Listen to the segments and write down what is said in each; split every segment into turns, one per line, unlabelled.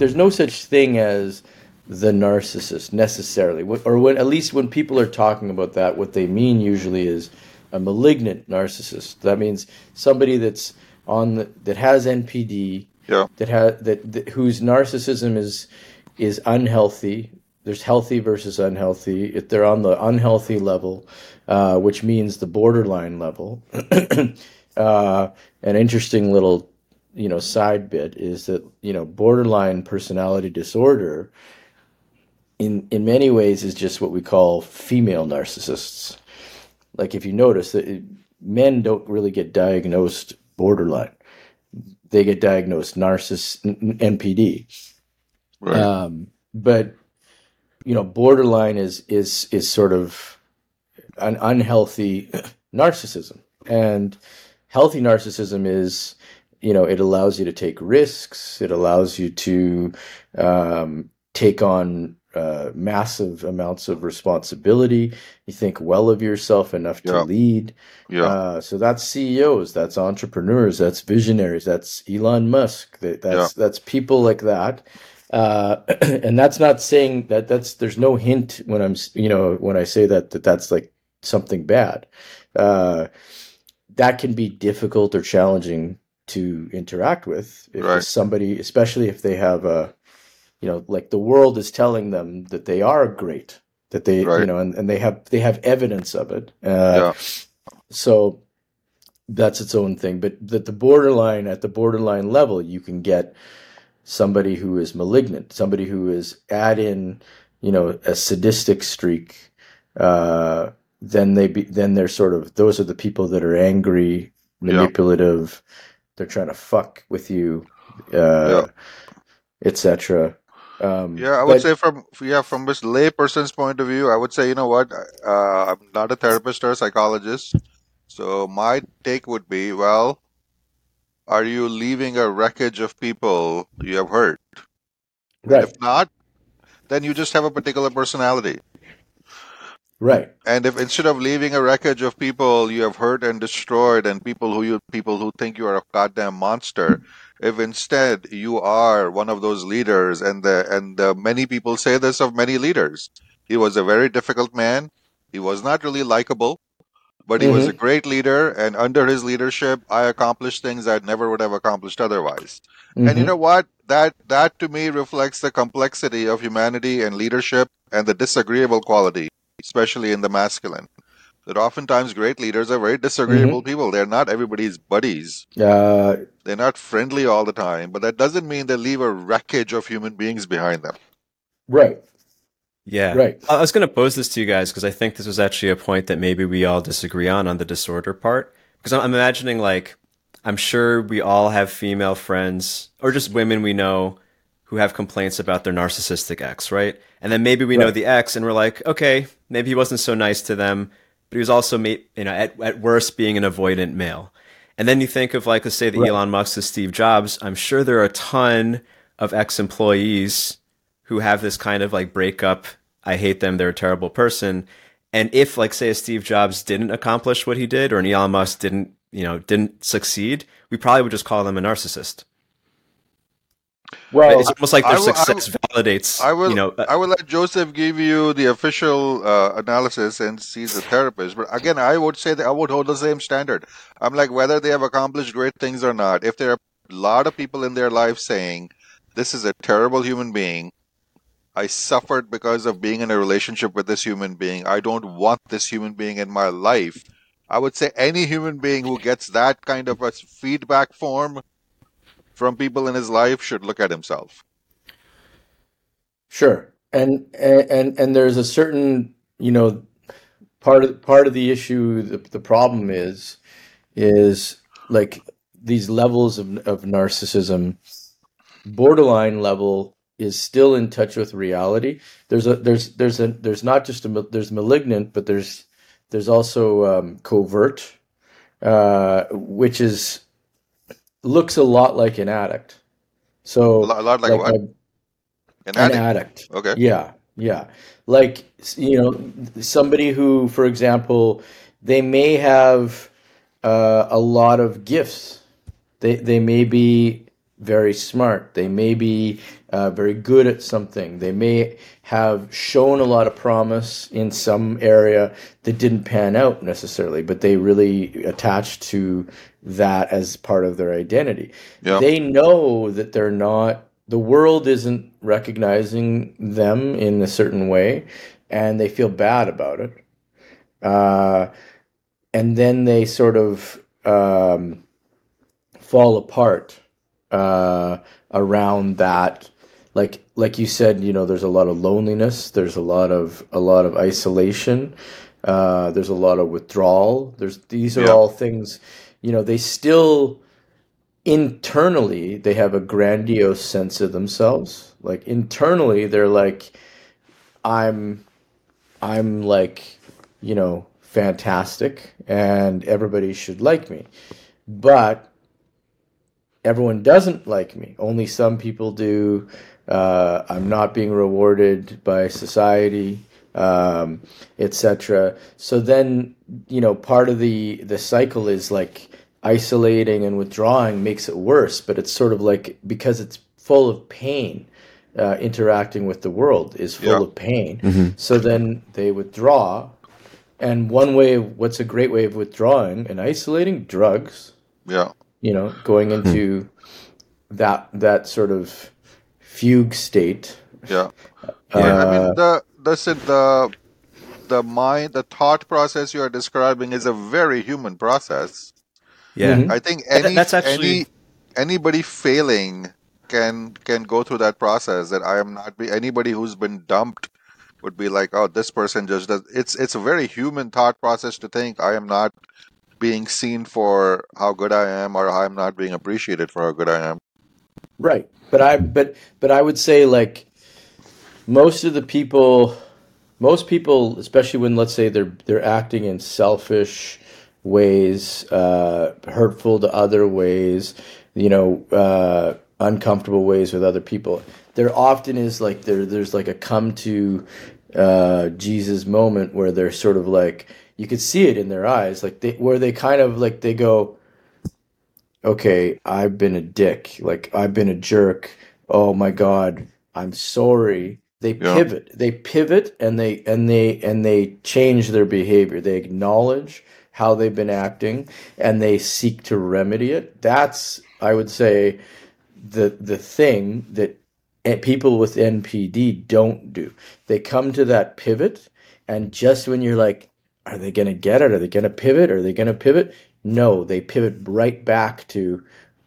there's no such thing as the narcissist necessarily, or when at least when people are talking about that, what they mean usually is a malignant narcissist. That means somebody that's on the, that has NPD,
Yeah.
that has that, that whose narcissism is is unhealthy. There's healthy versus unhealthy. If they're on the unhealthy level, uh, which means the borderline level, uh, an interesting little you know side bit is that you know borderline personality disorder in in many ways is just what we call female narcissists. Like if you notice that men don't really get diagnosed borderline. They get diagnosed narciss npd
Right.
um, but you know borderline is is is sort of an unhealthy narcissism. And healthy narcissism is you know it allows you to take risks it allows you to um, take on uh, massive amounts of responsibility you think well of yourself enough to lead
yeah.
uh, so that's CEOs, that's entrepreneurs, that's visionaries, that's Elon Musk, that, that's that's people like that. Uh, and that's not saying that that's there's no hint when I'm you know when I say that that that's like something bad. Uh, that can be difficult or challenging to interact with if
Right.
somebody, especially if they have a you know like the world is telling them that they are great that they you know and, and they have they have evidence of it uh,
Yeah.
so that's its own thing but that the borderline at the borderline level you can get somebody who is malignant somebody who is add in you know a sadistic streak uh, then they be then they're sort of those are the people that are angry
Yeah.
They're trying to fuck with you uh, etc um,
Yeah, I would
but-
say from yeah from this layperson's point of view, I would say you know what, uh, I'm not a therapist or a psychologist, so my take would be, well, are you leaving a wreckage of people you have hurt?
right
If not, then you just have a particular personality.
Right
And if instead of leaving a wreckage of people you have hurt and destroyed, and people who you people who think you are a goddamn monster, if instead you are one of those leaders, and the and the many people say this of many leaders, he was a very difficult man. He was not really likable, but he was a great leader, and under his leadership, I accomplished things I never would have accomplished otherwise. And you
Mhm.
know what? That that to me reflects the complexity of humanity and leadership and the disagreeable quality, especially in the masculine. That oftentimes great leaders are very disagreeable people. They're not everybody's buddies.
uh,
They're not friendly all the time, but that doesn't mean they leave a wreckage of human beings behind them.
right
Yeah.
Right.
I I was going to pose this to you guys because I think this was actually a point that maybe we all disagree on on the disorder part. Because I'm I'm imagining like I'm sure we all have female friends or just women we know who have complaints about their narcissistic ex, right? And then maybe we know the ex and we're like, okay, maybe he wasn't so nice to them, but he was also, you know, at, at worst being an avoidant male. And then you think of like, let's say the
Right.
Elon Musk to Steve Jobs. I'm sure there are a ton of ex-employees who have this kind of like breakup. I hate them. They're a terrible person. And if like say a Steve Jobs didn't accomplish what he did or an Elon Musk didn't, you know, didn't succeed, we probably would just call them a narcissist.
Well
it's almost like
I
their
will- I
success validates,
I will.
you know, uh,
I will let Joseph give you the official uh, analysis and he's a therapist. But again, I would say that I would hold the same standard. I'm like whether they have accomplished great things or not. If there are a lot of people in their life saying this is a terrible human being, I suffered because of being in a relationship with this human being. I don't want this human being in my life. I would say any human being who gets that kind of a feedback form from people in his life should look at himself.
Sure, and and and there's a certain you know part of part of the issue. The, the problem is is like these levels of of narcissism. Borderline level is still in touch with reality. There's a there's there's a there's not just a there's malignant, but there's there's also um, covert, uh, which is looks a lot like an addict. So
A lot, a lot like, what?
a-
An
an
addict.
addict.
Okay.
Yeah, yeah. Like you know, somebody who, for example, they may have uh, a lot of gifts. They they may be very smart. They may be uh, very good at something. They may have shown a lot of promise in some area that didn't pan out necessarily, but they really attached to that as part of their identity.
Yeah.
They know that they're not, the world isn't recognizing them in a certain way, and they feel bad about it. Uh, and then they sort of um, fall apart uh, around that like like you said you know there's a lot of loneliness there's a lot of a lot of isolation uh, there's a lot of withdrawal there's these are all things you know they still internally they have a grandiose sense of themselves like internally they're like i'm i'm like you know fantastic and everybody should like me but everyone doesn't like me. Only some people do. Uh, I'm not being rewarded by society, um, etc. So then, you know, part of the the cycle is like isolating and withdrawing makes it worse. But it's sort of like because it's full of pain. Uh, interacting with the world is full
Yeah.
of pain. So then they withdraw. And one way, what's a great way of withdrawing and isolating? Drugs
Yeah.
you know, going into that that sort of fugue state.
Yeah.
Yeah.
I
Uh,
mean the the the the mind the thought process you are describing is a very human process.
Yeah.
Mhm.
I think any
that's actually-
any anybody failing can can go through that process that I am not be anybody who's been dumped would be like oh this person just does it's it's a very human thought process to think I am not being seen for how good I am or I'm not being appreciated for how good I am.
Right. But I but but I would say like most of the people most people, especially when let's say they're they're acting in selfish ways, uh, hurtful to other ways, you know, uh, uncomfortable ways with other people. There often is like there there's like a come to uh, Jesus moment where they're sort of like you could see it in their eyes, like they where they kind of like they go, okay, I've been a dick. Like I've been a jerk. Oh my god, I'm sorry. They
Yeah.
pivot. They pivot and they and they and they change their behavior. They acknowledge how they've been acting and they seek to remedy it. That's I would say the the thing that eh, people with NPD don't do. They come to that pivot and just when you're like are they going to get it? Are they going to pivot? Are they going to pivot? No, they pivot right back to,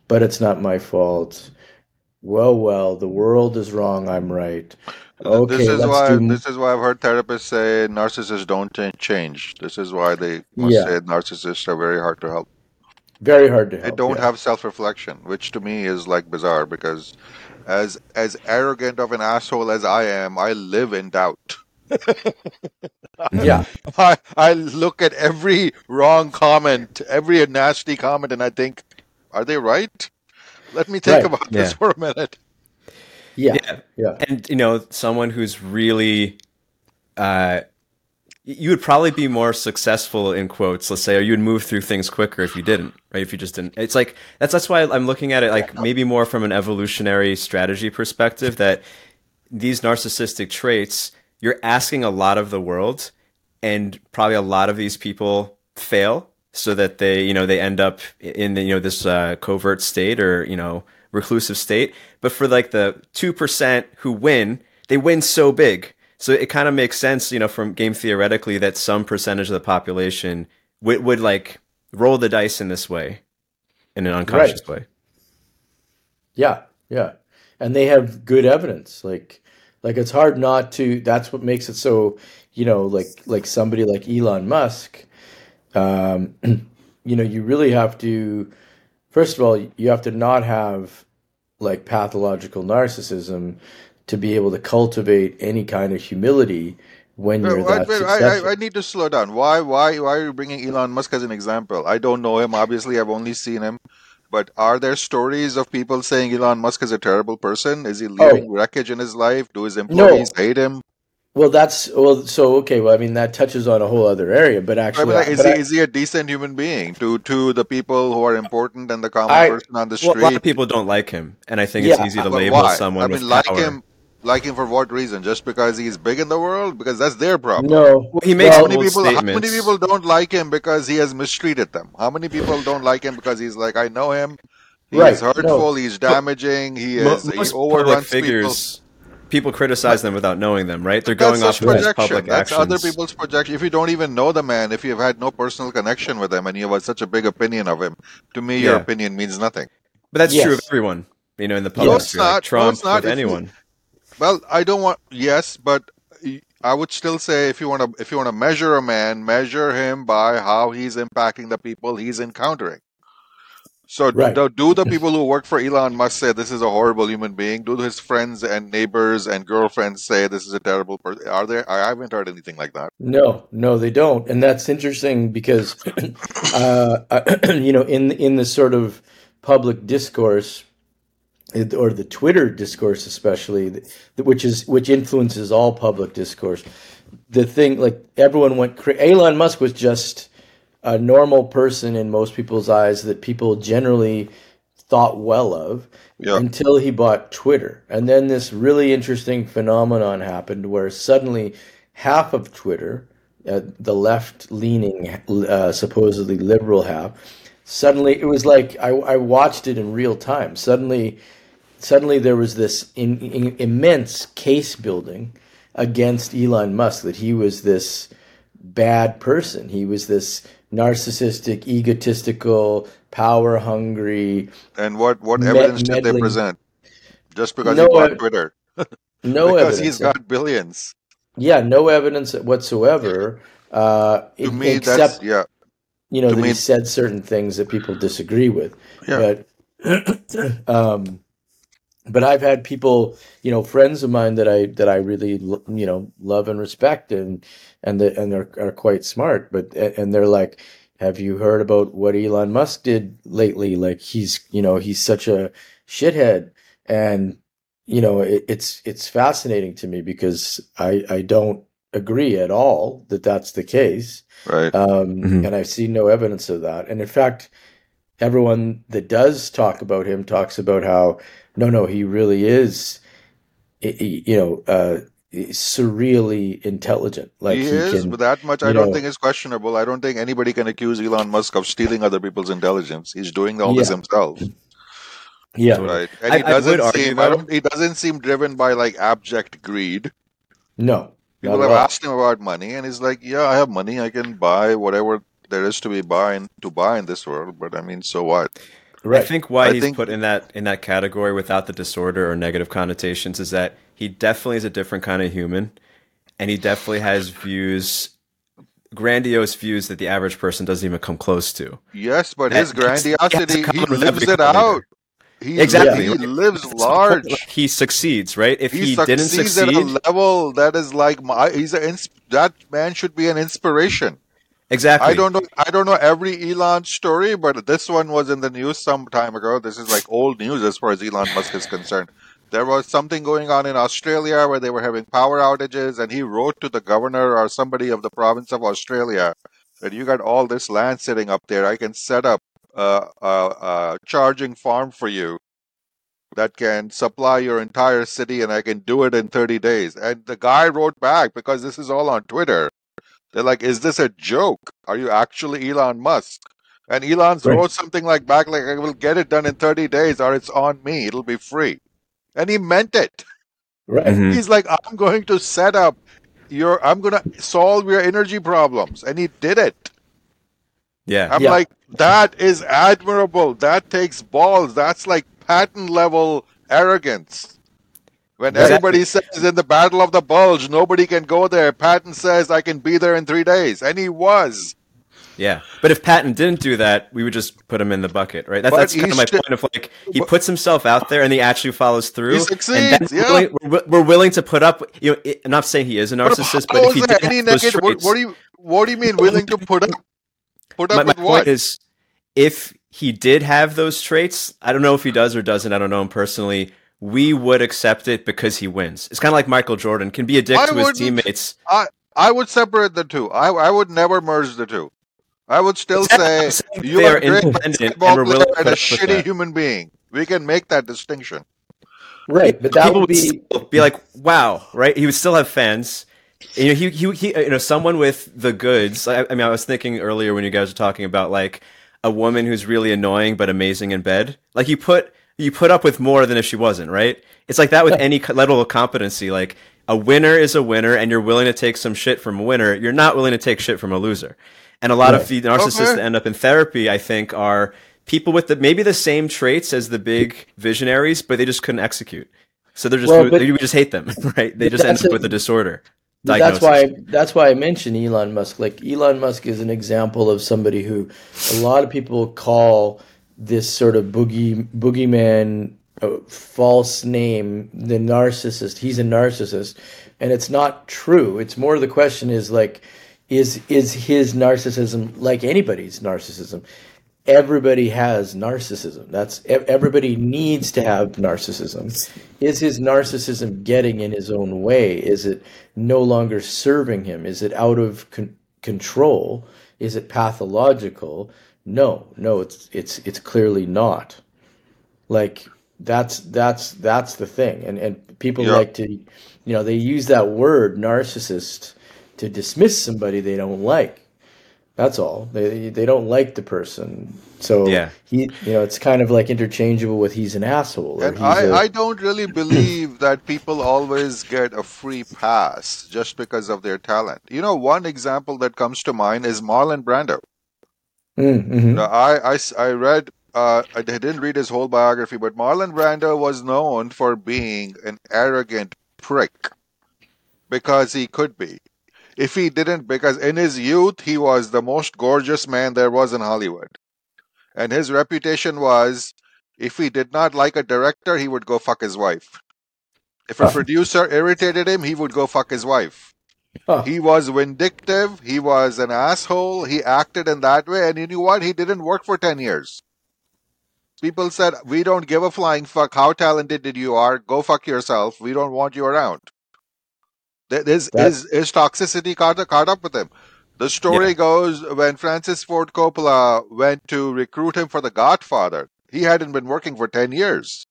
but it's not my fault. Well, well, the world is wrong. I'm right. Okay,
this is why
do.
this is why I've heard therapists say narcissists don't change. This is why they must
Yeah.
say narcissists are very hard to help.
Very hard to help.
They don't
yeah.
have self-reflection, which to me is like bizarre because as as arrogant of an asshole as I am, I live in doubt.
Yeah,
I, I look at every wrong comment, every nasty comment, and I think, are they right? Let me think
Right.
about this for a minute.
Yeah,
Yeah.
yeah.
and you know someone who's really uh you would probably be more successful in quotes let's say or you would move through things quicker if you didn't right if you just didn't it's like that's that's why i'm looking at it like maybe more from an evolutionary strategy perspective that these narcissistic traits you're asking a lot of the world and probably a lot of these people fail so that they you know they end up in the, you know this uh, covert state or you know reclusive state but for like the 2% who win they win so big so it kind of makes sense you know from game theoretically that some percentage of the population would, would like roll the dice in this way in an unconscious way
Yeah, yeah. And they have good evidence. Like like it's hard not to that's what makes it so, you know, like like somebody like Elon Musk, um, you know, you really have to first of all, you have to not have like pathological narcissism to be able to cultivate any kind of humility when you're
I,
that
I,
successful.
I, I need to slow down. Why, why, why are you bringing Elon Musk as an example? I don't know him. Obviously, I've only seen him. But are there stories of people saying Elon Musk is a terrible person? Is he oh. leaving wreckage in his life? Do his employees hate him?
Well, that's well. So okay. Well, I mean that touches on a whole other area, but
I
actually,
mean, like, is
but
he
I-
is he a decent human being to to the people who are important and the common
I-
person on the street?
Well, a lot of people don't like him, and I think it's easy to
But
label
why?
someone
I mean,
with
like
power.
him, like him for what reason? Just because he's big in the world? Because that's their problem.
no,
Well, he makes
Well,
How many
bold
people? How many people don't like him because he has mistreated them? How many people don't like him because he's like, I know him. He
Right,
is hurtful. He's damaging. He is. He
most public
overruns
figures, people. Criticize them without knowing them, right? They're going off
just
his
projection.
public
That's
actions.
other people's projection. If you don't even know the man, if you've had no personal connection with him, and you have such a big opinion of him, to me, your
Yeah.
opinion means nothing.
But that's true of everyone, you know, in the
No,
public
it's
sphere, like
not. No,
Trump,
it's not.
with
If you-
anyone.
Well, I don't want. Yes, but I would still say if you want to, if you want to measure a man, measure him by how he's impacting the people he's encountering. So
Right.
do, do the people who work for Elon Musk say this is a horrible human being? Do his friends and neighbors and girlfriends say this is a terrible person? Are there? I haven't heard anything like that.
No, no, they don't, and that's interesting because, uh, you know, in in the sort of public discourse, or the Twitter discourse, especially, which is which influences all public discourse. The thing, like everyone went, Elon Musk was just a normal person in most people's eyes that people generally thought well of
Yeah.
until he bought Twitter. And then this really interesting phenomenon happened where suddenly half of Twitter, uh, the left leaning, uh, supposedly liberal half, suddenly it was like I, I watched it in real time. Suddenly, suddenly there was this in, in, immense case building against Elon Musk that he was this bad person. He was this narcissistic, egotistical, power hungry,
And what what
Me-
evidence did they present? Just because
No
he bought
ev-
Twitter,
no
because
evidence.
he's got billions.
yeah, no evidence whatsoever. Uh,
To me,
except
that's yeah.
you know
to
that
me-
he said certain things that people disagree with.
Yeah.
But um, but I've had people, you know, friends of mine that I that I really you know love and respect and and the, and are are quite smart. But and they're like, have you heard about what Elon Musk did lately? Like he's you know he's such a shithead and you know it, it's it's fascinating to me because I I don't agree at all that that's the case
Right.
um,
Mhm.
and I've seen no evidence of that. And in fact, everyone that does talk about him talks about how no, no, he really is, you know, uh, surreally intelligent. Like
he,
he,
is,
can,
but that much I don't
know-
think is questionable. I don't think anybody can accuse Elon Musk of stealing other people's intelligence. He's doing all this
Yeah.
himself,
yeah,
right? And he
I- would
doesn't
argue,
seem I don't, he doesn't seem driven by like abject greed.
no,
People have asked him about money, and he's like, "Yeah, I have money. I can buy whatever there is to be buying to buy in this world." But I mean, so what?
I think why
I
he's
think-
put in that in that category without the disorder or negative connotations is that he definitely is a different kind of human, and he definitely has views, grandiose views that the average person doesn't even come close to.
Yes, but
That-
his grandiosity,
he has to
he
come with
lives it out. He,
Exactly.
He
right?
lives large.
He succeeds, right? If
he,
he, didn't
succeeds at a level that is like my, he's a ins- that man should be an inspiration.
Exactly.
I don't know I don't know every Elon story, but this one was in the news some time ago. This is like old news as far as Elon Musk is concerned. There was something going on in Australia where they were having power outages, and he wrote to the governor or somebody of the province of Australia that you got all this land sitting up there. I can set up a, a, a charging farm for you that can supply your entire city, and I can do it in 30 days. And the guy wrote back because this is all on Twitter. They're like, "Is this a joke? Are you actually Elon Musk?" And Elon
Right.
wrote something like back, like, "I will get it done in 30 days, or it's on me. It'll be free." And he meant it.
right.
Mhm.
He's like, "I'm going to set up your, I'm going to solve your energy problems," and he did it.
Yeah.
I'm
Yeah.
like, that is admirable. That takes balls. That's like Patton level arrogance. When
Exactly.
everybody says in the Battle of the Bulge, nobody can go there, Patton says, I can be there in three days. And he was.
Yeah, but if Patton didn't do that, we would just put him in the bucket, right? That's,
But
that's kind of my
should-
point of like he puts himself out there and he actually follows through.
He succeeds, yeah.
we're, willing, we're, we're willing to put up. You know, I'm not saying he is a narcissist, but if he did
any
those
negative, what,
traits,
what do you what do you mean willing to put up put up
my, my point
what?
is, if he did have those traits, I don't know if he does or doesn't. I don't know him personally. We would accept it because he wins. It's kind of like Michael Jordan can be a dick
I
to his teammates.
I I would separate the two. I I would never merge the two. I would still
Exactly.
Say you are
are
a great
independent and we're
player
willing
and a
put up with
shitty
that.
human being. We can make that distinction.
Right, but that
People
would
would
be
still be like, "Wow!" Right? He would still have fans. You know, he, he, he you know, someone with the goods. I, I mean, I was thinking earlier when you guys were talking about like a woman who's really annoying but amazing in bed. Like you put you put up with more than if she wasn't, right? It's like that with any level of competency. Like a winner is a winner, and you're willing to take some shit from a winner. You're not willing to take shit from a loser. And a lot of the narcissists
Okay.
that end up in therapy, I think, are people with the maybe the same traits as the big visionaries, but they just couldn't execute. So they're just
Well, but-
they, we just hate them, right? They just end up
a-
with a disorder.
But that's why that's why I mentioned Elon Musk. Like Elon Musk is an example of somebody who a lot of people call this sort of boogie boogeyman uh, false name the narcissist. He's a narcissist, and it's not true. It's more the question is like, is is his narcissism like anybody's narcissism? everybody has narcissism. That's everybody needs to have narcissism. Is his narcissism getting in his own way? Is it no longer serving him? Is it out of con- control? Is it pathological? No, no, it's it's it's clearly not. Like that's that's that's the thing, and and people
Yeah.
like to, you know, they use that word narcissist to dismiss somebody they don't like. That's all. They they don't like the person. So
Yeah.
he you know it's kind of like interchangeable with he's an asshole. Or
And
he's
I,
a-
I don't really believe that people always get a free pass just because of their talent. You know, one example that comes to mind is Marlon Brando.
Mm, mhm.
Now, I, I I read, uh, I didn't read his whole biography, but Marlon Brando was known for being an arrogant prick because he could be. If he didn't, because in his youth, he was the most gorgeous man there was in Hollywood. And his reputation was if he did not like a director, he would go fuck his wife. If a producer irritated him, he would go fuck his wife.
Huh.
He was vindictive. He was an asshole. He acted in that way. And you know what? He didn't work for 10 years. People said, We don't give a flying fuck how talented did you are. Go fuck yourself. We don't want you around. His,
That-
his, his toxicity caught, caught up with him. The story goes when Francis Ford Coppola went to recruit him for The Godfather, he hadn't been working for 10 years.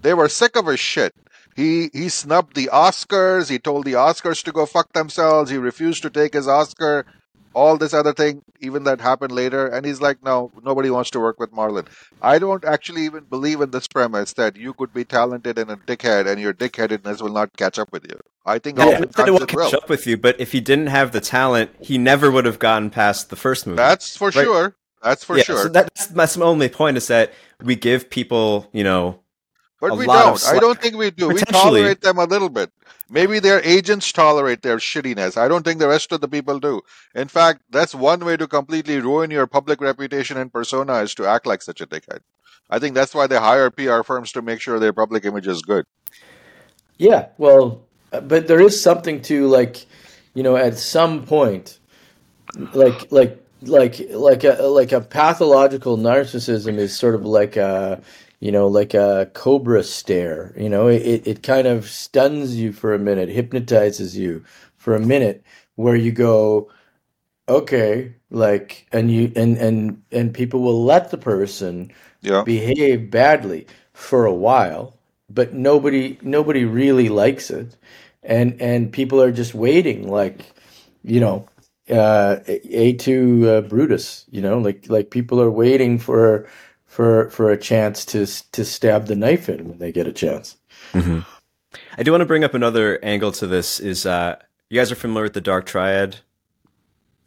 They were sick of his shit. He he snubbed the Oscars. He told the Oscars to go fuck themselves. He refused to take his Oscar. All this other thing, even that happened later. And he's like, no, nobody wants to work with Marlon. I don't actually even believe in this premise that you could be talented and a dickhead and your dickheadedness will not catch up with you. I think
Yeah, it will catch up with you, but if he didn't have the talent, he never would have gotten past the first movie.
That's for
Right.
sure. That's for
yeah,
sure.
So that's that's my only point is that we give people, you know,
But
a
we
lot
don't. I don't think we do. We tolerate them a little bit. Maybe their agents tolerate their shittiness. I don't think the rest of the people do. In fact, that's one way to completely ruin your public reputation and persona is to act like such a dickhead. I think that's why they hire PR firms to make sure their public image is good.
Yeah, well, uh, but there is something to like, you know, at some point, like like like like a like a pathological narcissism is sort of like a you know like a cobra stare. You know, it it kind of stuns you for a minute, hypnotizes you for a minute, where you go, okay, like, and you and and and people will let the person
Yeah.
behave badly for a while, but nobody nobody really likes it, and and people are just waiting, like you know, uh, et tu uh, Brutus, you know, like like people are waiting for for for a chance to to stab the knife in when they get a chance.
I do want to bring up another angle to this. Is uh, you guys are familiar with the Dark Triad?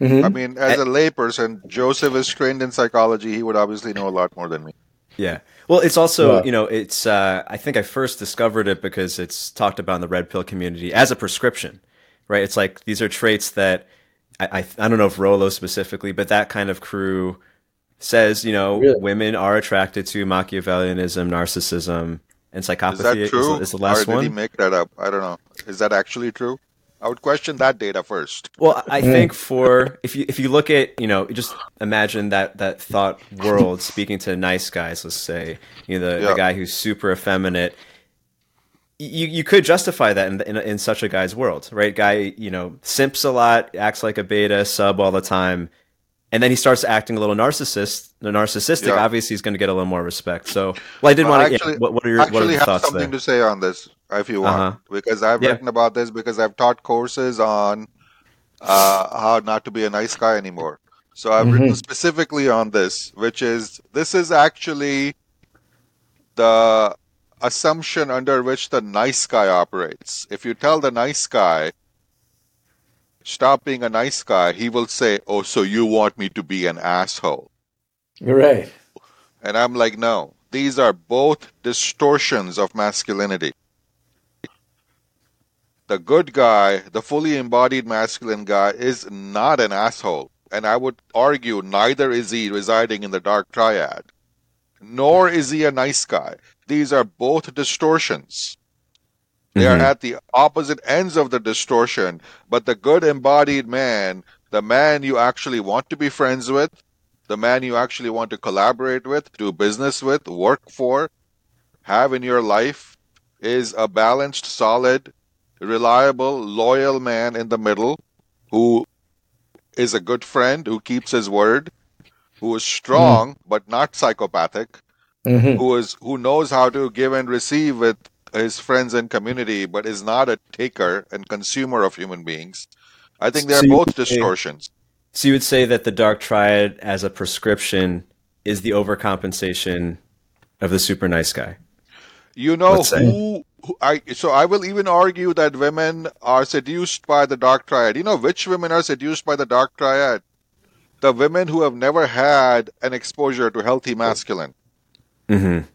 Mhm.
I mean, as a layperson, Joseph is trained in psychology. He would obviously know a lot more than me.
Yeah. Well, it's also
Yeah.
you know it's uh, I think I first discovered it because it's talked about in the red pill community as a prescription, right? It's like these are traits that I I, I don't know if Rollo specifically, but that kind of crew says you know
Really?
women are attracted to Machiavellianism, narcissism, and psychopathy.
Is
psychopathy.
that true?
Is, the last
or did
one?
he make that up? I don't know. Is that actually true? I would question that data first.
Well, I hmm. think for if you if you look at you know just imagine that that thought world speaking to nice guys, let's say you know the,
Yeah.
the guy who's super effeminate. you you could justify that in, in in such a guy's world, right? Guy, you know, simps a lot, acts like a beta, sub all the time, and then he starts acting a little narcissist, narcissistic.
Yeah.
Obviously, he's going to get a little more respect. So, well, I did want to. Yeah, what, what are your what are your
have
thoughts
something
there?
to say on this if you want
Uh-huh.
because i've
Yeah.
written about this because i've taught courses on uh, how not to be a nice guy anymore so i've written specifically on this which is this is actually the assumption under which the nice guy operates if you tell the nice guy stop being a nice guy he will say oh so you want me to be an asshole
You're right.
and I'm like, no, these are both distortions of masculinity. The good guy, the fully embodied masculine guy, is not an asshole. And I would argue neither is he residing in the dark triad, nor is he a nice guy. These are both distortions. They are
Mhm.
at the opposite ends of the distortion, but the good embodied man, the man you actually want to be friends with, the man you actually want to collaborate with, do business with, work for, have in your life is a balanced, solid, reliable, loyal man in the middle who is a good friend, who keeps his word, who is strong but not psychopathic,
hmm
who is who knows how to give and receive with his friends and community, but is not a taker and consumer of human beings. I think they're
So
both
would say-
distortions.
So you would say that the dark triad as a prescription is the overcompensation of the super nice guy.
You know who, who I so I will even argue that women are seduced by the dark triad. You know which women are seduced by the dark triad? The women who have never had an exposure to healthy masculine.
Mm-hmm.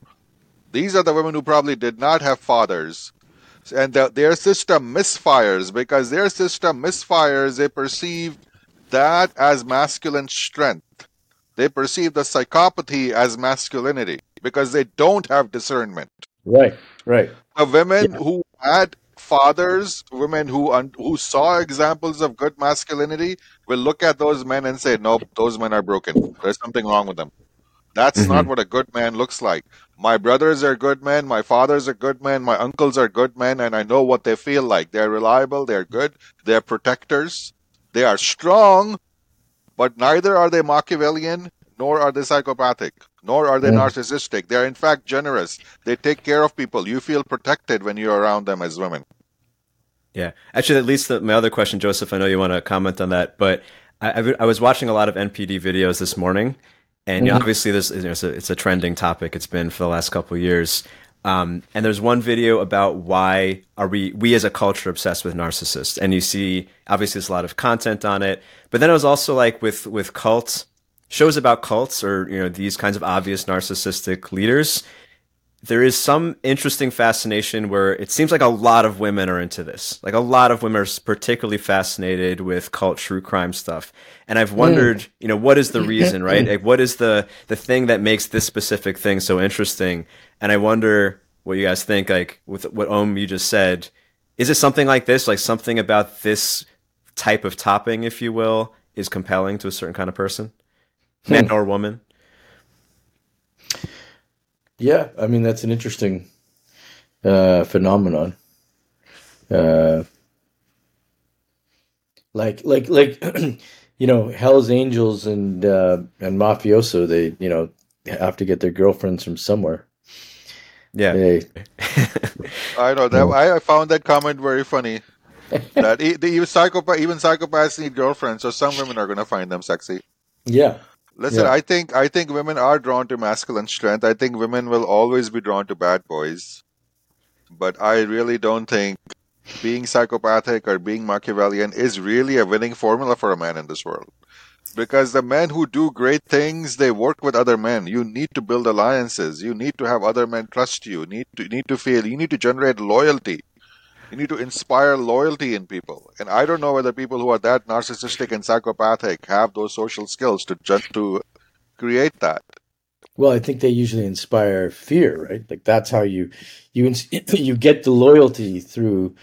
These are the women who probably did not have fathers. And the, their system misfires because their system misfires. They perceive that as masculine strength. They perceive the psychopathy as masculinity because they don't have discernment.
Right. Right.
The women who had fathers, women who un- who saw examples of good masculinity, will look at those men and say, "Nope, those men are broken. There's something wrong with them." That's not what a good man looks like. My brothers are good men. My fathers are good men. My uncles are good men, and I know what they feel like. They're reliable. They're good. They're protectors. They are strong, but neither are they Machiavellian, nor are they psychopathic, nor are they
Mm.
narcissistic. They're in fact generous. They take care of people. You feel protected when you're around them as women.
Yeah, actually, that leads to my other question, Joseph. I know you want to comment on that, but I, I was watching a lot of NPD videos this morning, and
Mhm.
obviously, this you know, it's, a, it's a trending topic. It's been for the last couple of years. Um, and there's one video about why are we we as a culture obsessed with narcissists, and you see obviously there's a lot of content on it, but then it was also like with with cults shows about cults or you know these kinds of obvious narcissistic leaders there is some interesting fascination where it seems like a lot of women are into this. Like a lot of women are particularly fascinated with cult true crime stuff. And I've wondered, mm. you know, what is the reason, right? Mm. Like what is the the thing that makes this specific thing so interesting? And I wonder what you guys think like with what Om you just said. Is it something like this? Like something about this type of topping, if you will, is compelling to a certain kind of person? Hmm. Man or woman?
Yeah, I mean that's an interesting uh, phenomenon. Uh, like, like, like, you know, Hell's Angels and uh, and mafioso. They, you know, have to get their girlfriends from somewhere.
Yeah.
They,
I know that. I I found that comment very funny. that e- even psychopath, even psychopaths need girlfriends, so some women are going to find them sexy.
yeah,
Listen,
Yeah.
I think I think women are drawn to masculine strength. I think women will always be drawn to bad boys, but I really don't think being psychopathic or being Machiavellian is really a winning formula for a man in this world. Because the men who do great things, they work with other men. You need to build alliances. You need to have other men trust you. Need to you need to feel. You need to generate loyalty. You need to inspire loyalty in people. And I don't know whether people who are that narcissistic and psychopathic have those social skills to just to create that.
Well, I think they usually inspire fear, right? Like that's how you you you get the loyalty through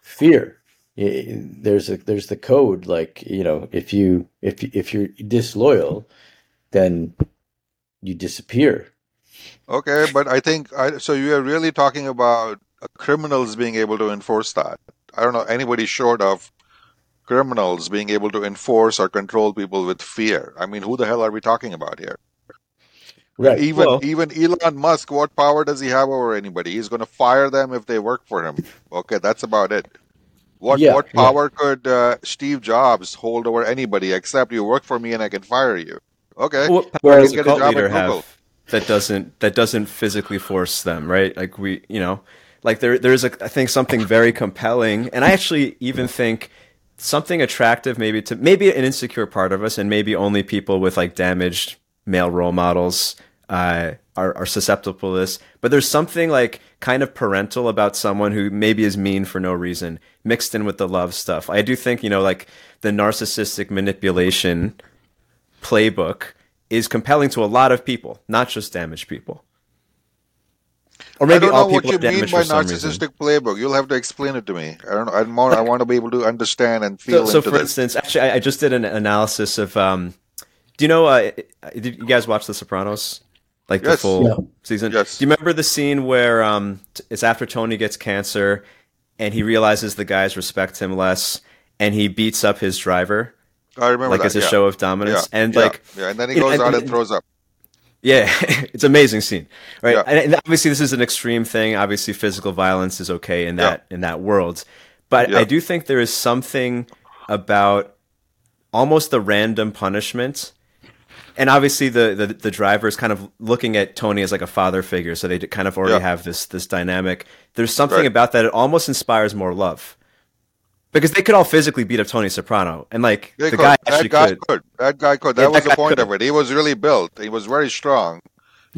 fear. There's a there's the code. Like you know, if you if if you're disloyal, then you disappear.
Okay, but I think I, so. You are really talking about criminals being able to enforce that. I don't know anybody short of criminals being able to enforce or control people with fear. I mean, who the hell are we talking about here?
Right.
Even
Well-
even Elon Musk, what power does he have over anybody? He's going to fire them if they work for him. Okay, that's about it. What
Yeah,
what
yeah.
power could uh, Steve Jobs hold over anybody except you work for me and I can fire you? Okay,
What power does a cult leader have that doesn't that doesn't physically force them, right? Like we, you know, like there there's a I think something very compelling, and I actually even think something attractive maybe to maybe an insecure part of us, and maybe only people with like damaged male role models uh, are are susceptible to this. But there's something like kind of parental about someone who maybe is mean for no reason, mixed in with the love stuff. I do think you know like the narcissistic manipulation playbook is compelling to a lot of people, not just damaged people. Or
I don't know
all
what you mean by
for some reason.
narcissistic playbook. You'll have to explain it to me. I don't know. I'm more, I want to be able to understand and feel
So, so for
this.
instance, actually, I, I just did an analysis of. Um, do you know? Uh, did you guys watch The Sopranos? Like the full
Yeah.
season?
Yes.
Do you remember the scene where um, it's after Tony gets cancer, and he realizes the guys respect him less, and he beats up his driver,
I remember
like
that.
as a
yeah.
show of dominance,
Yeah,
and
yeah,
like
yeah, and then he
you know,
goes
and-
out and
and-
throws up.
Yeah, it's an amazing scene, right?
Yeah.
And, obviously, this is an extreme thing. Obviously, physical violence is okay in that in that world, but
Yeah.
I do think there is something about almost the random punishment. And obviously, the, the the driver is kind of looking at Tony as like a father figure, so they kind of already
Yeah.
have this this dynamic. There's something
Right.
about that; it almost inspires more love, because they could all physically beat up Tony Soprano, and like
They
the
could.
guy
that
actually
guy
could.
could. That guy could.
Yeah,
That was
that
the point
could.
of it. He was really built. He was very strong.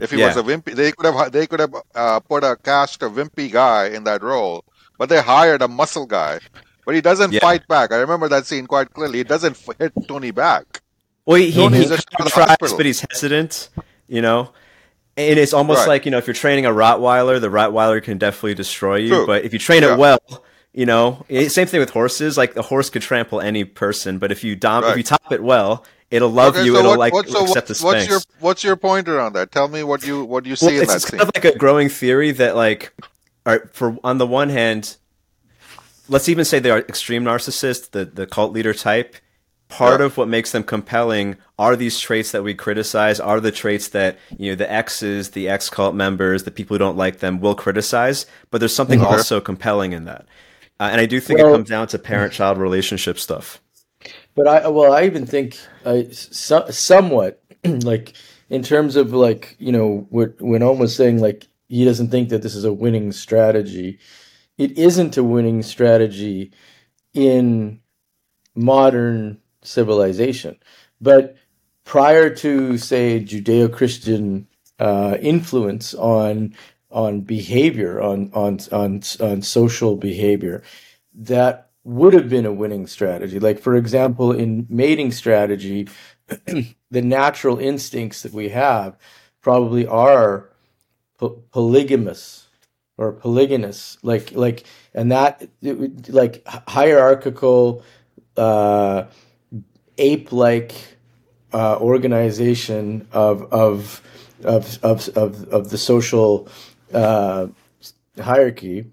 If he was a wimpy, they could have they could have uh, put a cast a wimpy guy in that role, but they hired a muscle guy. But he doesn't
Yeah.
fight back. I remember that scene quite clearly. He doesn't hit Tony back.
Well, he, he, he tries, but he's hesitant, you know. And it's almost
Right.
like you know, if you're training a Rottweiler, the Rottweiler can definitely destroy you.
True.
But if you train
Yeah.
it well, you know, same thing with horses. Like the horse could trample any person, but if you dom- if you top it well, it'll love
Okay,
you.
so
it'll
what-
like
what- so
accept
what's,
the
what's your what's your pointer on that? Tell me what you what you see
well,
in
it's,
that
it's
scene.
kind of like a growing theory that like, all right, for on the one hand, let's even say they are extreme narcissists, the the cult leader type. Part
Yeah.
of what makes them compelling are these traits that we criticize, are the traits that you know the exes, the ex cult members, the people who don't like them will criticize. But there's something
Okay.
also compelling in that, uh, and I do think
Well-
it comes down to parent child relationship stuff.
But I well, I even think I so, somewhat like in terms of like you know what when Om was saying like he doesn't think that this is a winning strategy. It isn't a winning strategy in modern civilization, but prior to say Judeo-Christian uh, influence on on behavior on on on on social behavior that would have been a winning strategy. Like, for example, in mating strategy, the natural instincts that we have probably are po- polygamous or polygynous. Like, like, and that, like, hierarchical, uh, ape-like uh, organization of of of of of, of the social uh, hierarchy.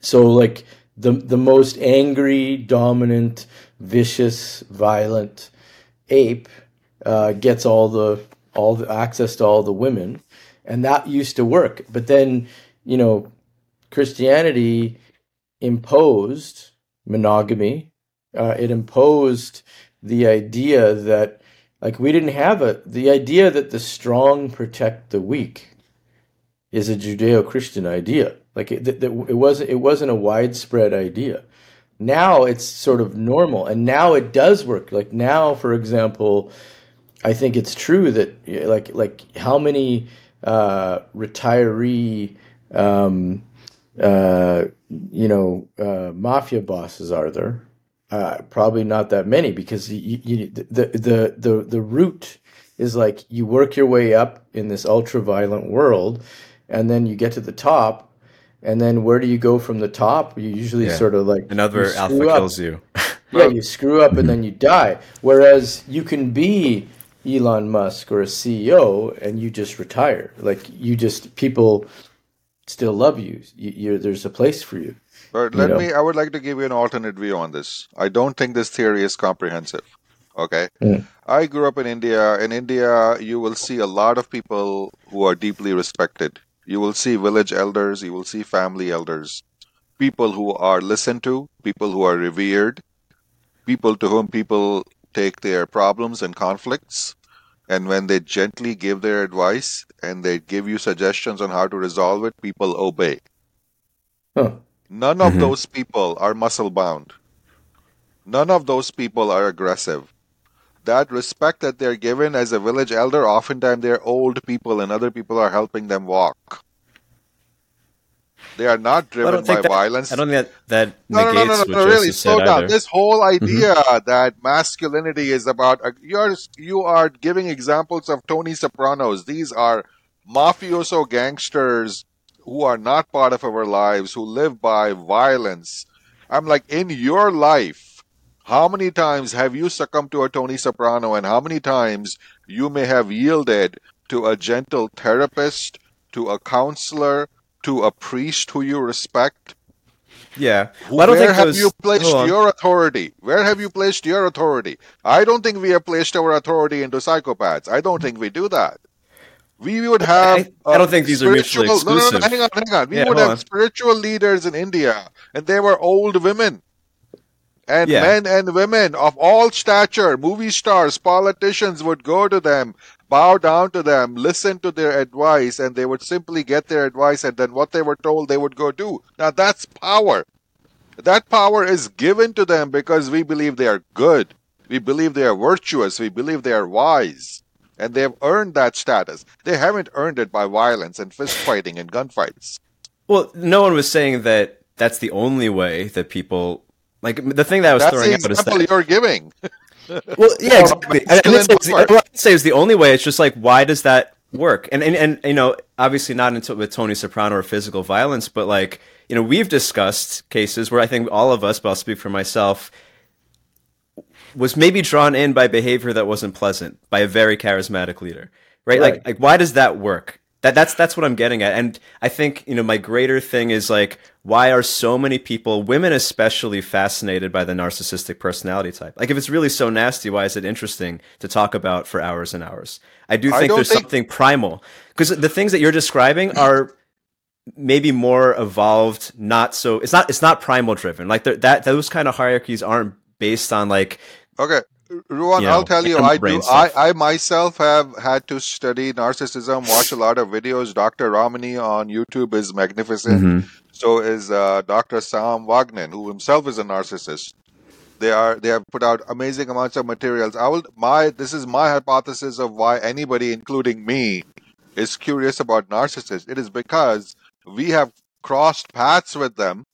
So like the the most angry, dominant, vicious, violent ape uh, gets all the all the access to all the women, and that used to work. But then you know Christianity imposed monogamy. Uh, it imposed the idea that like we didn't have a the idea that the strong protect the weak is a Judeo-Christian idea. Like it, that it wasn't it wasn't a widespread idea. Now it's sort of normal, and now it does work. Like now, for example, I think it's true that like like how many uh, retiree um, uh, you know uh, mafia bosses are there? Uh, probably not that many because you, you, the the the the route is like you work your way up in this ultra violent world, and then you get to the top, and then where do you go from the top? You usually
Yeah.
sort of like
Another alpha
up.
kills you.
Yeah, you screw up and then you die. Whereas you can be Elon Musk or a CEO and you just retire. Like you just people still love you. you you're, there's a place for you.
But
You
let
know.
me, I would like to give you an alternate view on this. I don't think this theory is comprehensive. Okay.
Mm.
I grew up in India. In India, you will see a lot of people who are deeply respected. You will see village elders, you will see family elders, people who are listened to, people who are revered, people to whom people take their problems and conflicts. And when they gently give their advice and they give you suggestions on how to resolve it, people obey.
Huh.
None of
Mhm.
those people are muscle bound. None of those people are aggressive. That respect that they're given as a village elder, oftentimes they're old people and other people are helping them walk. They are not driven by
that,
violence.
I don't think that that
No, no,
negates
no, no,
what
no,
Joseph
really, slow down.
either. Mm-hmm.
This whole idea that masculinity is about uh, you're you are giving examples of Tony Sopranos. These are mafioso gangsters who are not part of our lives, who live by violence. I'm like, in your life, how many times have you succumbed to a Tony Soprano, and how many times you may have yielded to a gentle therapist, to a counselor, to a priest who you respect?
Yeah. Well, I don't
Where
think
have
those,
you placed your authority? Where have you placed your authority? I don't think we have placed our authority into psychopaths. I don't think we do that. We would have.
I- I don't think these are mutually
spiritual- no, no, no,
exclusive.
hang on, hang on. We
Yeah,
would have
on.
spiritual leaders in India, and they were old women. And
Yeah.
men and women of all stature, movie stars, politicians would go to them, bow down to them, listen to their advice, and they would simply get their advice, and then what they were told they would go do. Now that's power. That power is given to them because we believe they are good. We believe they are virtuous. We believe they are wise. And they have earned that status. They haven't earned it by violence and fist fighting and gunfights.
Well, no one was saying that that's the only way that people like the thing that I was
That's
throwing out is that
you're giving.
well, yeah, exactly. I, I didn't say was the, I
Masculine
say it the only way. It's just like why does that work? And and, and you know, obviously not into with Tony Soprano or physical violence, but like you know, we've discussed cases where I think all of us, but I'll speak for myself, was maybe drawn in by behavior that wasn't pleasant by a very charismatic leader, right?
Right.
Like, like why does that work? That that's that's what I'm getting at, and I think you know my greater thing is like why are so many people, women especially, fascinated by the narcissistic personality type? Like if it's really so nasty, why is it interesting to talk about for hours and hours? I do think
don't
there's
think-
something primal because the things that you're describing are maybe more evolved not so it's not it's not primal driven like that those kind of hierarchies aren't based on like
Okay, Ruwan,
You
I'll tell you, I do. I. I myself have had to study narcissism, watch a lot of videos. Dr. Ramani on YouTube is magnificent.
Mm-hmm.
So is uh, Dr. Sam Vaknin, who himself is a narcissist. They are they have put out amazing amounts of materials. I will my this is my hypothesis of why anybody, including me, is curious about narcissists. It is because we have crossed paths with them.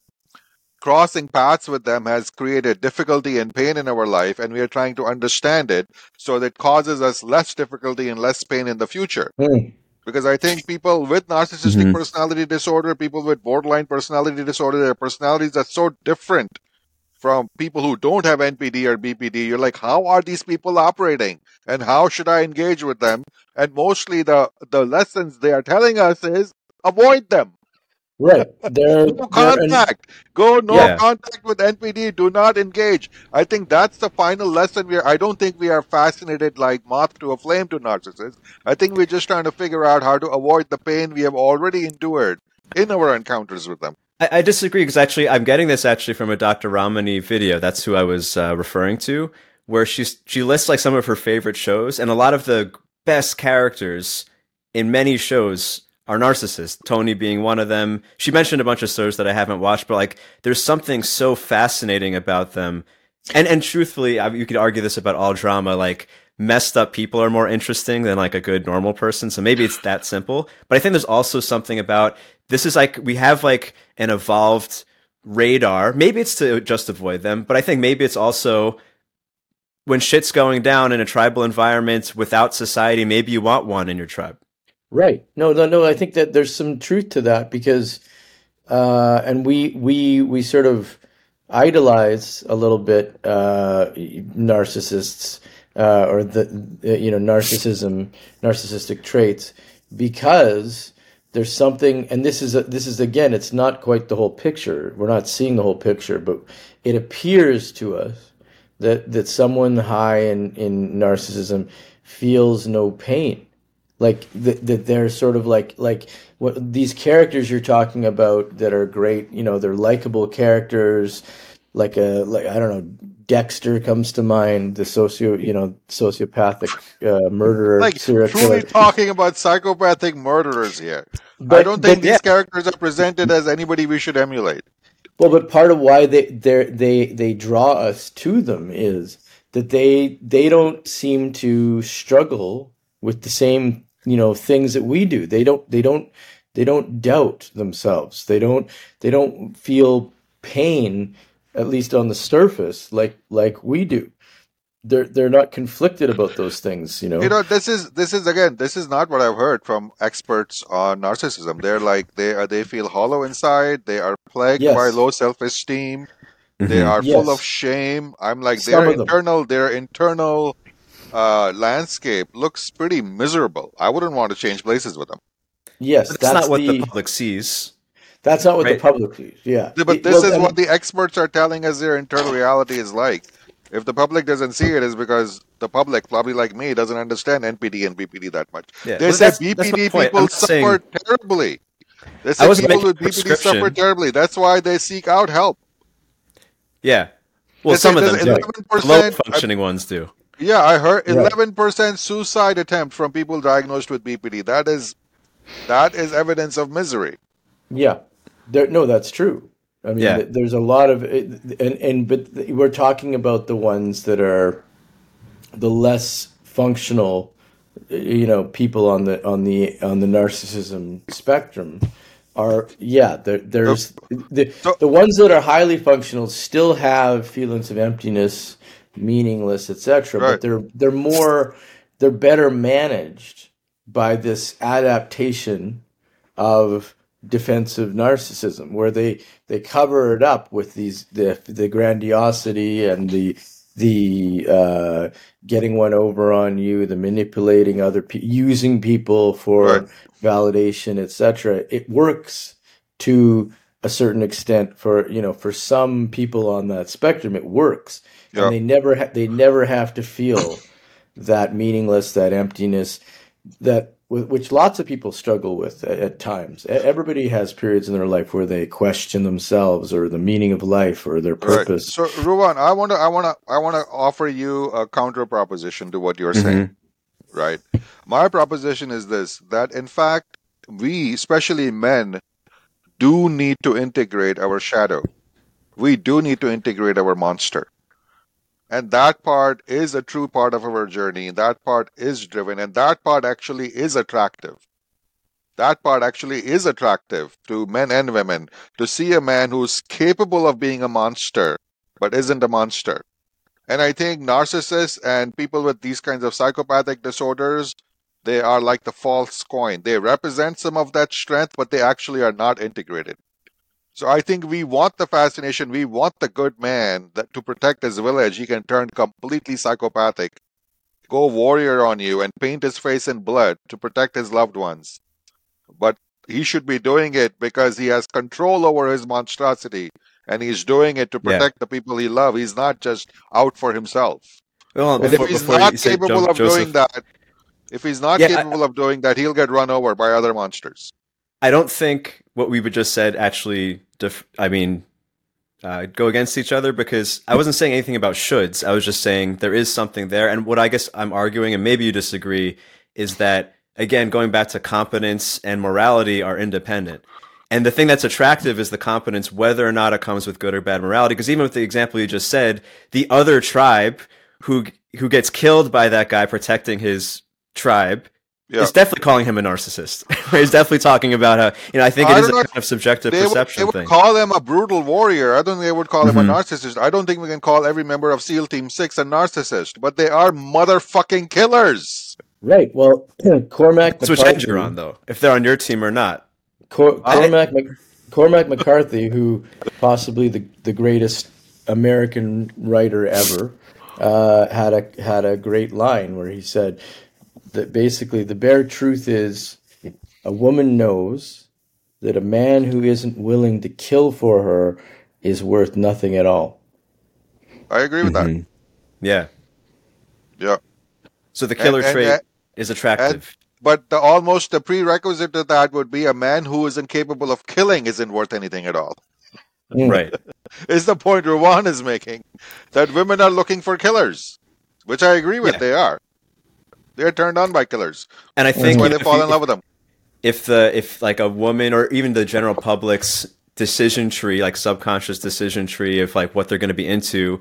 Crossing paths with them has created difficulty and pain in our life, and we are trying to understand it so that causes us less difficulty and less pain in the future
Hmm.
because I think people with narcissistic
Mhm.
personality disorder, people with borderline personality disorder, their personalities are so different from people who don't have NPD or BPD. You're like, how are these people operating, and how should I engage with them? And mostly the the lessons they are telling us is avoid them.
Right. They're,
No contact. Go no
Yeah.
contact with NPD. Do not engage. I think that's the final lesson. We are, I don't think we are fascinated like moth to a flame to narcissists. I think we're just trying to figure out how to avoid the pain we have already endured in our encounters with them.
I, I disagree because actually I'm getting this actually from a Dr. Ramani video. That's who I was uh, referring to, where she's she lists like some of her favorite shows, and a lot of the best characters in many shows are narcissists. Tony being one of them. She mentioned a bunch of shows that I haven't watched, but like there's something so fascinating about them. And and truthfully, I, you could argue this about all drama. Like messed up people are more interesting than like a good normal person. So maybe it's that simple. But I think there's also something about this is like we have like an evolved radar. Maybe it's to just avoid them, but I think maybe it's also when shit's going down in a tribal environment without society, maybe you want one in your tribe.
Right. No, no, no. I think that there's some truth to that because, uh, and we we we sort of idolize a little bit uh, narcissists uh, or the you know narcissism, narcissistic traits because there's something, and this is a, this is again, it's not quite the whole picture. We're not seeing the whole picture, but it appears to us that that someone high in in narcissism feels no pain like that, that they're sort of like like what these characters you're talking about that are great you know they're likable characters like a like i don't know dexter comes to mind the socio you know sociopathic uh, murderer
Like
serial
truly
killer
talking about psychopathic murderers here. I don't think
but
these
yeah
characters are presented as anybody we should emulate.
Well, but part of why they they they they draw us to them is that they they don't seem to struggle with the same you know things that we do. They don't they don't they don't doubt themselves. They don't they don't feel pain at least on the surface like like we do. They're they're not conflicted about those things. You know.
You know, this is this is again, this is not what I've heard from experts on narcissism. They're like they are they feel hollow inside. They are plagued by low self esteem. They
Mhm.
are full of shame. I'm like
Some
their
of them.
internal their internal uh, landscape looks pretty miserable. I wouldn't want to change places with them.
Yes,
But that's,
that's
not what the
the
public sees.
that's not what
right?
the public sees. Yeah.
Yeah, But this
well,
is
and-
what the experts are telling us their internal reality is like. If the public doesn't see it, is because the public, probably like me, doesn't understand NPD and BPD that much.
Yeah,
They
well,
say
that's- that's my
BPD
point. I'm
people
not saying-
suffer terribly. They
I
say
wasn't
people
making
with
a
BPD suffer
prescription.
terribly. That's why they seek out help.
Yeah. Well,
They say
some of them
there's
do.
11%,
The low functioning ones do.
Yeah, I heard
Right.
eleven percent suicide attempt from people diagnosed with BPD. That is that is evidence of misery.
Yeah, there. No, that's true. I mean,
Yeah.
there's a lot of, and and but we're talking about the ones that are the less functional, you know, people on the on the on the narcissism spectrum. Are yeah, there, there's the
So-
the ones that are highly functional still have feelings of emptiness, meaningless, etc.
Right.
But they're they're more they're better managed by this adaptation of defensive narcissism where they they cover it up with these the the grandiosity and the the uh, getting one over on you, the manipulating other pe- using people for
Right.
validation, etc. It works to a certain extent for you know for some people on that spectrum. It works,
Yeah.
and they never ha- they never have to feel that meaningless, that emptiness, that which lots of people struggle with at, at times. Everybody has periods in their life where they question themselves or the meaning of life or their
Right.
purpose.
So, Ruwan, I want to, I want to, I want to offer you a counter proposition to what you're saying. Mm-hmm. Right. My proposition is this: that in fact, we, especially men, do need to integrate our shadow. We do need to integrate our monster. And that part is a true part of our journey. That part is driven, and that part actually is attractive. That part actually is attractive to men and women to see a man who's capable of being a monster, but isn't a monster. And I think narcissists and people with these kinds of psychopathic disorders, they are like the false coin. They represent some of that strength, but they actually are not integrated. So I think we want the fascination. We want the good man that to protect his village. He can turn completely psychopathic, go warrior on you, and paint his face in blood to protect his loved ones. But he should be doing it because he has control over his monstrosity, and he's doing it to
Yeah.
protect the people he loves. He's not just out for himself.
Well, before,
if he's not capable of
Joseph,
doing that, if he's not
Yeah, I-
capable of doing that, he'll get run over by other monsters.
I don't think what we just said actually, def- I mean, uh, go against each other because I wasn't saying anything about shoulds. I was just saying there is something there. And what I guess I'm arguing, and maybe you disagree, is that, again, going back to competence and morality are independent. And the thing that's attractive is the competence, whether or not it comes with good or bad morality. Because even with the example you just said, the other tribe who who gets killed by that guy protecting his tribe
Yeah.
is definitely calling him a narcissist. He's definitely talking about how you know. I think it
I
is a kind of subjective
They would,
perception
they would call him a brutal warrior. I don't think they would call him
Mhm.
a narcissist. I don't think we can call every member of SEAL Team 6 a narcissist, but they are motherfucking killers.
Right. Well, Cormac
That's which end you're on, though. If they're on your team or not.
Cor-
I-
Cormac, Mc- Cormac McCarthy, who possibly the, the greatest American writer ever, uh, had a had a great line where he said that basically the bare truth is a woman knows that a man who isn't willing to kill for her is worth nothing at all.
I agree with that.
Mhm. Yeah.
Yeah.
So the killer
And- and-
trait
and-
is attractive.
But the almost the prerequisite to that would be a man who is incapable of killing isn't worth anything at all.
Mm.
Is the point Ruwan is making that women are looking for killers, which I agree with.
Yeah.
They are. They're turned on by killers.
And I
That's
think
why they fall in love with them.
if the if like a woman or even the general public's decision tree, like subconscious decision tree of like what they're going to be into,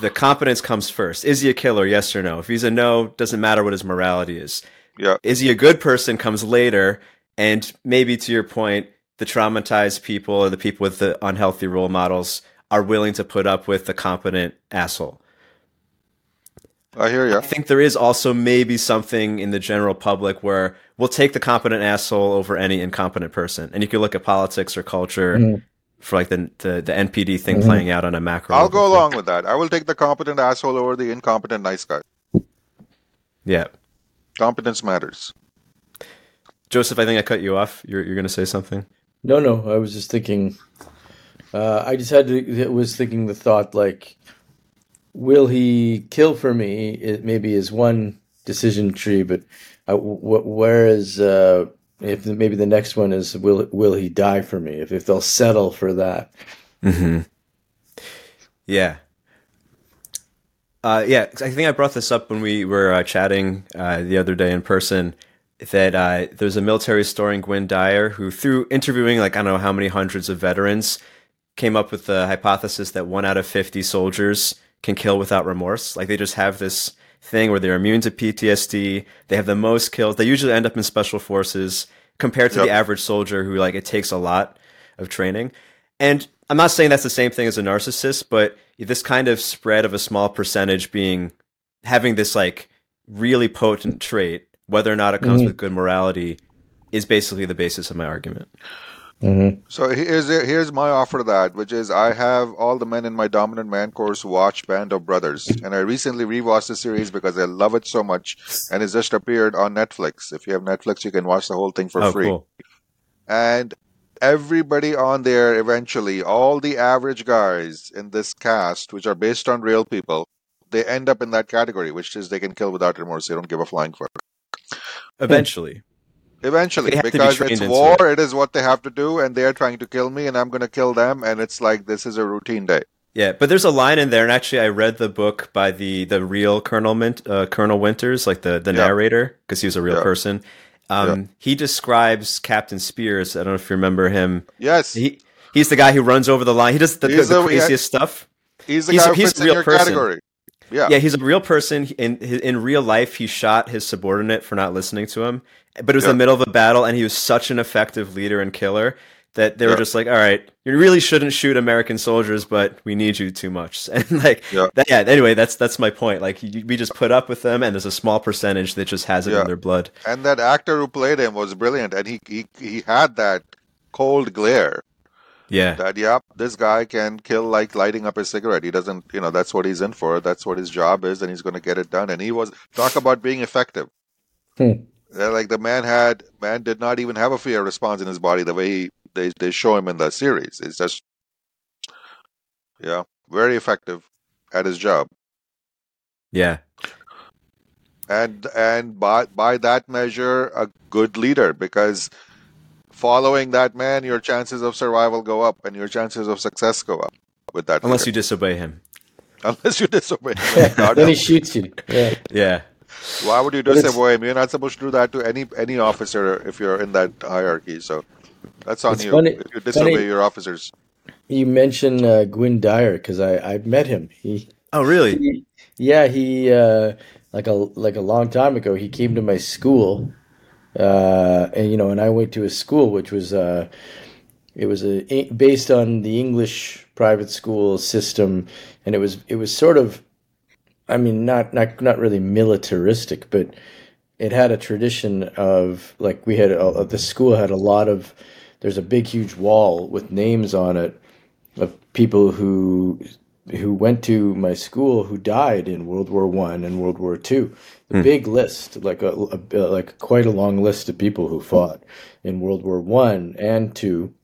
the competence comes first. Is he a killer? Yes or no? If he's a no, doesn't matter what his morality is.
Yeah.
Is he a good person? Comes later, and maybe to your point, the traumatized people or the people with the unhealthy role models are willing to put up with the competent asshole.
I hear you.
I think there is also maybe something in the general public where we'll take the competent asshole over any incompetent person. And you can look at politics or culture
Mhm.
for like the, the, the NPD thing
Mhm.
playing out on a macro.
I'll
level
go
too.
along with that. I will take the competent asshole over the incompetent nice guy.
Yeah.
Competence matters.
Joseph, I think I cut you off. You're, you're going to say something?
No, no. I was just thinking. Uh, I just had to. Was thinking the thought like, will he kill for me? It maybe is one decision tree, but uh, wh- where is uh, if maybe the next one is will will he die for me? If if they'll settle for that.
Mm-hmm. Yeah. Uh, yeah, I think I brought this up when we were uh, chatting uh, the other day in person. That uh, there's a military historian, Gwynne Dyer, who through interviewing like I don't know how many hundreds of veterans, came up with the hypothesis that one out of fifty soldiers can kill without remorse. Like they just have this thing where they're immune to PTSD. They have the most kills. They usually end up in special forces compared to
Yep.
the average soldier who like it takes a lot of training. And I'm not saying that's the same thing as a narcissist, but this kind of spread of a small percentage being having this like really potent trait, whether or not it comes
Mhm.
with good morality, is basically the basis of my argument.
Mm-hmm.
So here's here's my offer to that, which is I have all the men in my dominant man course watch Band of Brothers, and I recently rewatched the series because I love it so much, and it's just appeared on Netflix. If you have Netflix, you can watch the whole thing for
oh,
free.
cool.
And everybody on there, eventually, all the average guys in this cast, which are based on real people, they end up in that category, which is they can kill without remorse. They don't give a flying fuck.
Eventually.
Eventually,
They to be
because it's war, it is what they have to do, and they're trying to kill me, and I'm going to kill them, and it's like this is a routine day.
Yeah, but there's a line in there, and actually, I read the book by the the real Colonel Mint, uh, Colonel Winters, like the the
Yeah.
narrator, because he was a real
Yeah.
person. Um,
Yeah.
He describes Captain Speirs. I don't know if you remember him.
Yes,
He he's the guy who runs over the line. He does the, the
yeah.
craziest stuff.
he's the
he's-
guy who
he's
fits
a
in
real
your
person.
category. Yeah.
Yeah, he's a real person. In in real life, he shot his subordinate for not listening to him. But it was
Yeah.
the middle of a battle, and he was such an effective leader and killer that they were
Yeah.
just like, "All right, you really shouldn't shoot American soldiers, but we need you too much." And like,
Yeah.
that, yeah. Anyway, that's that's my point. Like, you, we just put up with them, and there's a small percentage that just has it
Yeah.
in their blood.
And that actor who played him was brilliant, and he he he had that cold glare
Yeah,
that yep, this guy can kill like lighting up a cigarette. He doesn't, you know, that's what he's in for. That's what his job is, and he's going to get it done. And he was talk about being effective.
Hmm.
Like the man had man did not even have a fear response in his body the way he, they they show him in the series. It's just yeah, very effective at his job.
yeah,
and and by by that measure a good leader because following that man your chances of survival go up and your chances of success go up with that
unless you disobey him.
unless you disobey him. God
then he shoots you. Yeah.
Yeah.
Why would you disobey him? You're not supposed to do that to any any officer if you're in that hierarchy so that's on
It's
you
funny-
if you disobey
funny-
your officers
You mentioned uh, Gwynne Dyer because I I met him. He
Oh, really?
He- yeah, he uh, like a like a long time ago. He came to my school, uh, and you know, and I went to a school, which was uh, it was a based on the English private school system, and it was it was sort of, I mean, not not not really militaristic, but it had a tradition of like we had a, the school had a lot of there's a big huge wall with names on it of people who who went to my school who died in World War One and World War Two. A big list, like a, a like quite a long list of people who fought in World War One and Two,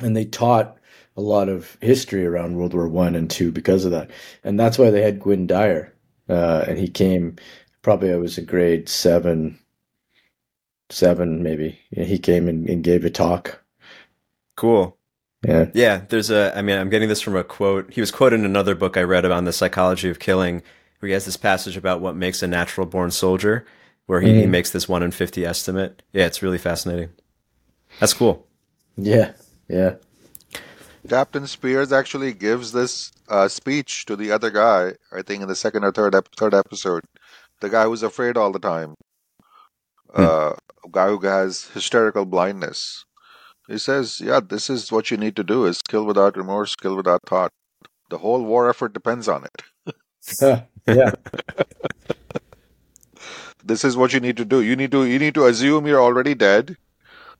and they taught a lot of history around World War One and Two because of that, and that's why they had Gwynne Dyer, uh, and he came. Probably I was in grade seven, seven maybe. He came and, and gave a talk.
Cool.
Yeah.
Yeah, there's a. I mean, I'm getting this from a quote. He was quoted in another book I read about the psychology of killing, where he has this passage about what makes a natural born soldier, where he, he makes this one in fifty estimate. Yeah, it's really fascinating. That's cool.
Yeah. Yeah.
Captain Speirs actually gives this uh, speech to the other guy. I think in the second or third ep- third episode, the guy who's afraid all the time, uh, a guy who has hysterical blindness. He says, "Yeah, this is what you need to do: is kill without remorse, kill without thought. The whole war effort depends on it.
yeah.
This is what you need to do. You need to you need to assume you're already dead."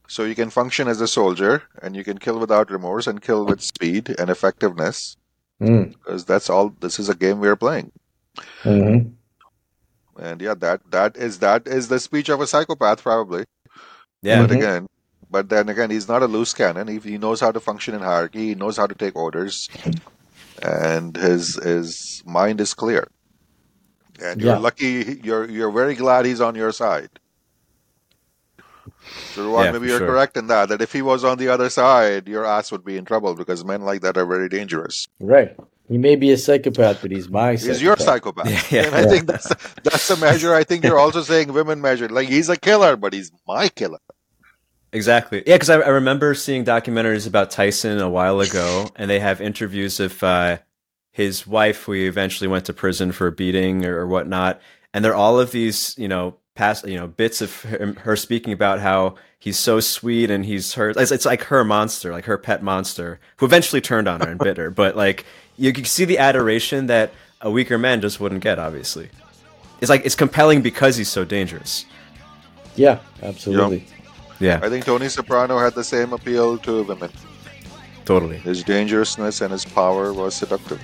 So you can function as a soldier, and you can kill without remorse and kill with speed and effectiveness,
Mm.
because that's all. This is a game we're playing.
hmm
And yeah, that that is that is the speech of a psychopath, probably.
Yeah.
But
Mhm.
again, but then again, he's not a loose cannon. He, he knows how to function in hierarchy. He knows how to take orders, and his his mind is clear. And you're
Yeah.
lucky. You're you're very glad he's on your side. So Ruwan,
Yeah,
maybe you're
sure.
correct in that. That if he was on the other side, your ass would be in trouble because men like that are very dangerous.
Right. He may be a psychopath, but he's my
He's your
psychopath.
psychopath.
Yeah, yeah.
And I think that's that's a measure. I think you're also saying women measure. Like he's a killer, but he's my killer.
Exactly. Yeah, because I, I remember seeing documentaries about Tyson a while ago, and they have interviews of uh, his wife, who he eventually went to prison for beating or, or whatnot, and there are all of these, you know, past, you know, bits of her, her speaking about how he's so sweet and he's her. It's, it's like her monster, like her pet monster, who eventually turned on her and bit her. But like, you can see the adoration that a weaker man just wouldn't get. Obviously, it's like it's compelling because he's so dangerous.
Yeah, absolutely.
Yeah,
I think Tony Soprano had the same appeal to women.
totally.
His dangerousness and his power was seductive.